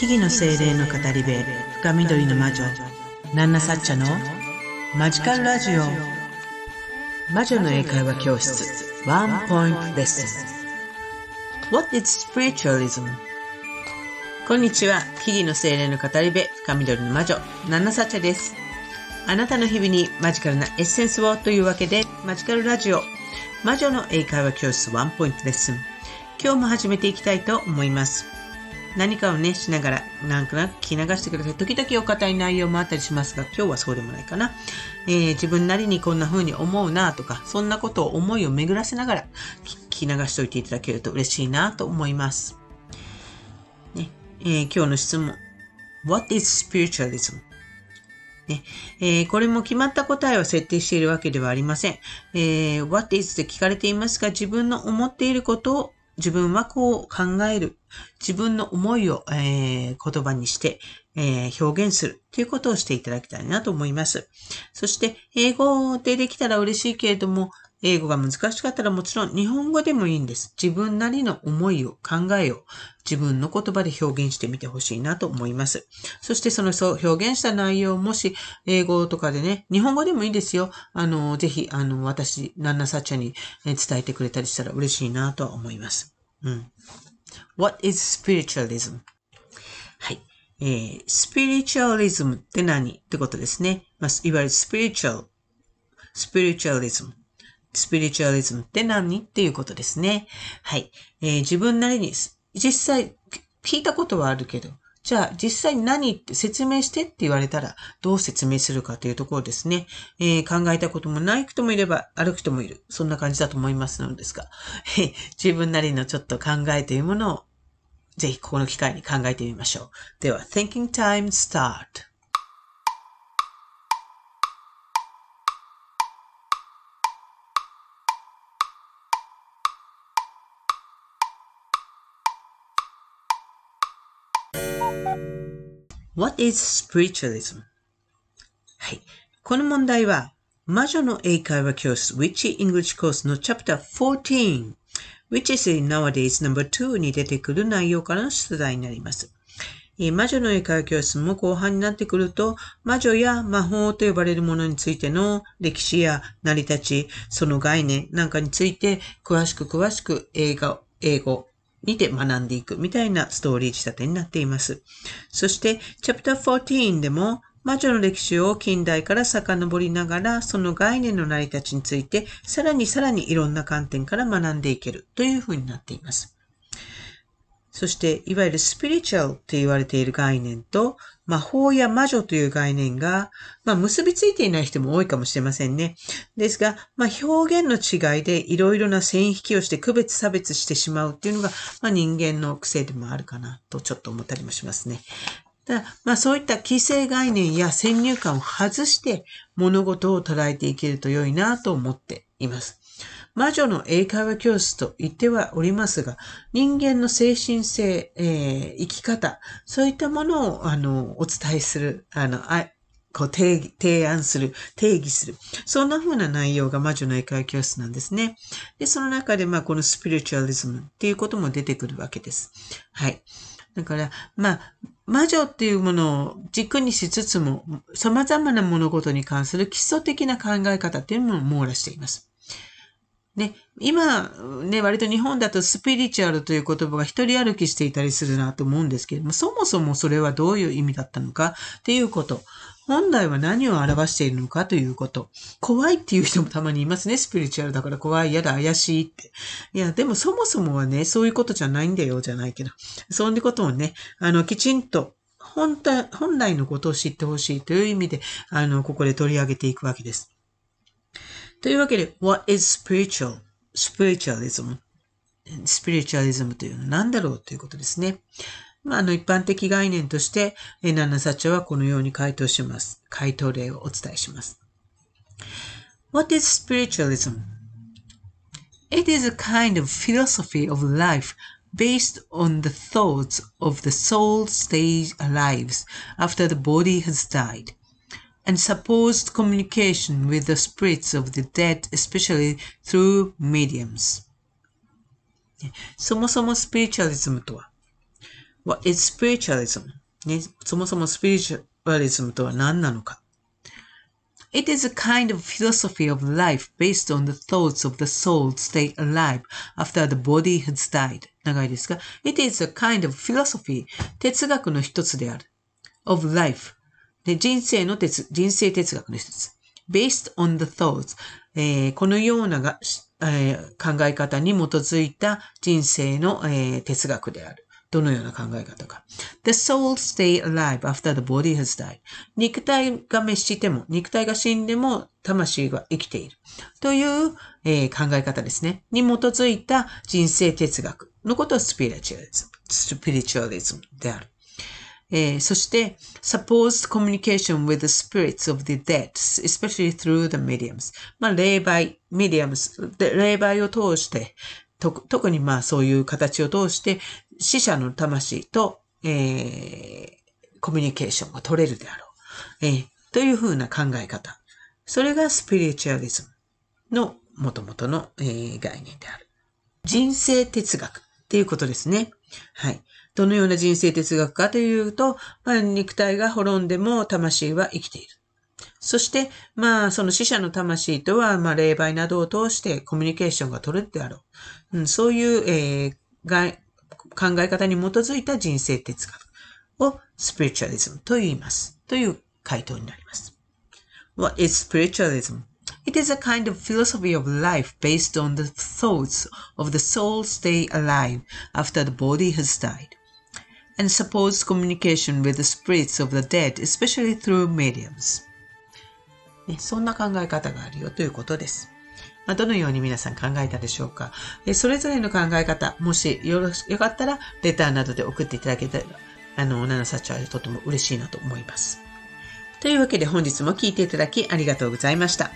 木々の精霊の語り部深緑の魔女ナンナサッチャのマジカルラジオ。魔女の英会話教室ワンポイントレッスン。What is spiritualism? こんにちは木々の精霊の語り部深緑の魔女ナンナサッチャです。あなたの日々にマジカルなエッセンスをというわけでマジカルラジオ。魔女の英会話教室ワンポイントレッスン。今日も始めていきたいと思います。何かをね、しながら、なんとなく聞き流してください。時々お堅い内容もあったりしますが、今日はそうでもないかな。えー、自分なりにこんな風に思うなとか、そんなことを思いを巡らせながら聞き流しておいていただけると嬉しいなと思います。ねえー、今日の質問。What is spiritualism? ねえー、これも決まった答えを設定しているわけではありません。えー、What is って聞かれていますが、自分の思っていることを自分はこう考える。自分の思いを、えー、言葉にして、えー、表現するということをしていただきたいなと思います。そして、英語でできたら嬉しいけれども、英語が難しかったらもちろん日本語でもいいんです。自分なりの思いを、考えを自分の言葉で表現してみてほしいなと思います。そしてその表現した内容もし英語とかでね、日本語でもいいですよ。あの、ぜひ、あの、私、ナンナサッチャに伝えてくれたりしたら嬉しいなとは思います。うん。What is spiritualism? はい。えー、spiritualism って何？ってことですね。まあ、いわゆる spiritual, spiritualism スピリチュアリズムスピリチュアリズムって何？っていうことですね。はい。えー、自分なりに、実際、聞いたことはあるけど、じゃあ実際何って説明してって言われたらどう説明するかというところですね。えー、考えたこともない人もいればある人もいる。そんな感じだと思いますのですが、自分なりのちょっと考えというものをぜひこの機会に考えてみましょう。では、Thinking Time Start! What is spiritualism? はい。この問題は、魔女の英会話教室 Witch English Course の Chapter 14 Which is nowadays number 2に出てくる内容からの出題になります。魔女の英会話教室も後半になってくると、魔女や魔法と呼ばれるものについての歴史や成り立ち、その概念なんかについて詳しく詳しく映画、英語、にて学んでいくみたいなストーリー仕立てになっています。そして、チャプター14でも、魔女の歴史を近代から遡りながら、その概念の成り立ちについて、さらにさらにいろんな観点から学んでいけるというふうになっています。そして、いわゆるスピリチュアルと言われている概念と、魔法や魔女という概念が、まあ、結びついていない人も多いかもしれませんね。ですが、まあ、表現の違いでいろいろな線引きをして区別差別してしまうっていうのが、まあ、人間の癖でもあるかなとちょっと思ったりもしますね。だまあそういった既成概念や先入観を外して物事を捉えていけると良いなと思っています。魔女の英会話教室と言ってはおりますが、人間の精神性、えー、生き方、そういったものを、あの、お伝えする、あの、あこう提提案する、定義する。そんな風な内容が魔女の英会話教室なんですね。で、その中で、まあ、このスピリチュアリズムっていうことも出てくるわけです。はい。だから、まあ、魔女っていうものを軸にしつつも、様々な物事に関する基礎的な考え方っていうのも網羅しています。ね、今、ね、割と日本だとスピリチュアルという言葉が一人歩きしていたりするなと思うんですけれども、そもそもそれはどういう意味だったのかっていうこと。本来は何を表しているのかということ。怖いっていう人もたまにいますね。スピリチュアルだから怖い、嫌だ、怪しいって。いや、でもそもそもはね、そういうことじゃないんだよ、じゃないけど。そういうことをね、あの、きちんと本体、本来のことを知ってほしいという意味で、あの、ここで取り上げていくわけです。というわけで、what is spiritual? spiritualism. スピリチュアリズムというのは何だろうということですね。まあ、あの一般的概念として、ナナサチャはこのように回答します。回答例をお伝えします。What is spiritualism? It is a kind of philosophy of life based on the thoughts of the soul stage lives after the body has died. and supposed communication with the spirits of the dead, especially through mediums. そもそもスピリチュアリズムとは、 What is spiritualism? ね、そもそもスピリチュアリズムとは何なのか。It is a kind of philosophy of life based on the thoughts of the soul stay alive after the body has died. 長いですが、It is a kind of philosophy 哲学の一つである。of life で人生の哲、人生哲学の一つ。based on the thoughts、えー、このようなが、えー、考え方に基づいた人生の、えー、哲学である。どのような考え方か。The soul stay alive after the body has died. 肉体が滅しても、肉体が死んでも、魂が生きている。という、えー、考え方ですね。に基づいた人生哲学のことをスピリチュアリズム、スピリチュアリズムである。えー、そして、supposed communication with the spirits of the dead, especially through the mediums. まあ、霊媒、メディアムス、霊媒を通して、特にまあそういう形を通して、死者の魂と、えー、コミュニケーションが取れるであろう。えー、というふうな考え方。それがスピリチュアリズムの元々の、えー、概念である。人生哲学っていうことですね。はい。どのような人生哲学かというと、まあ、肉体が滅んでも魂は生きている。そして、まあ、その死者の魂とは、まあ、霊媒などを通してコミュニケーションが取れるであろう。うん、そういう、えー、考え方に基づいた人生哲学をスピリチュアリズムと言います。という回答になります。What is spiritualism? It is a kind of philosophy of life based on the thoughts of the soul stay alive after the body has died, and supports communication with the spirits of the dead, especially through mediums. ね、そんな考え方があるよということです。まあ、どのように皆さん考えたでしょうか。えそれぞれの考え方、もしよろよかったら、レターなどで送っていただけたら、あの、ナナサチはとても嬉しいなと思います。というわけで本日も聞いていただきありがとうございました。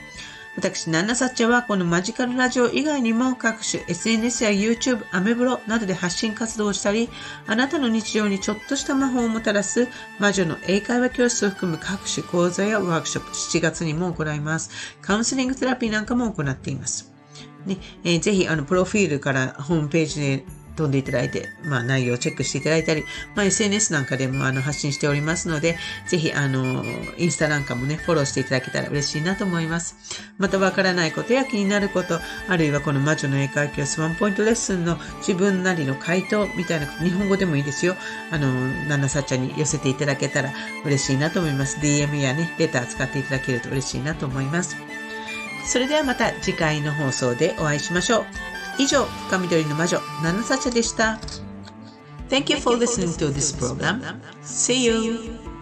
私、ナンナサッチャはこのマジカルラジオ以外にも各種 SNS や YouTube、アメブロなどで発信活動をしたり、あなたの日常にちょっとした魔法をもたらす魔女の英会話教室を含む各種講座やワークショップ、7月にも行います。カウンセリングセラピーなんかも行っています。ねえー、ぜひ、あの、プロフィールからホームページで飛んでいただいて、まあ内容をチェックしていただいたり、まあ SNS なんかでもあの発信しておりますので、ぜひあの、インスタなんかもね、フォローしていただけたら嬉しいなと思います。またわからないことや気になること、あるいはこの魔女の英会教室ワンポイントレッスンの自分なりの回答みたいな、日本語でもいいですよ。あの、ナナサッチャに寄せていただけたら嬉しいなと思います。DM やね、レター使っていただけると嬉しいなと思います。それではまた次回の放送でお会いしましょう。以上、深緑の魔女、ナナサチャでした。Thank you for listening to this program. See you!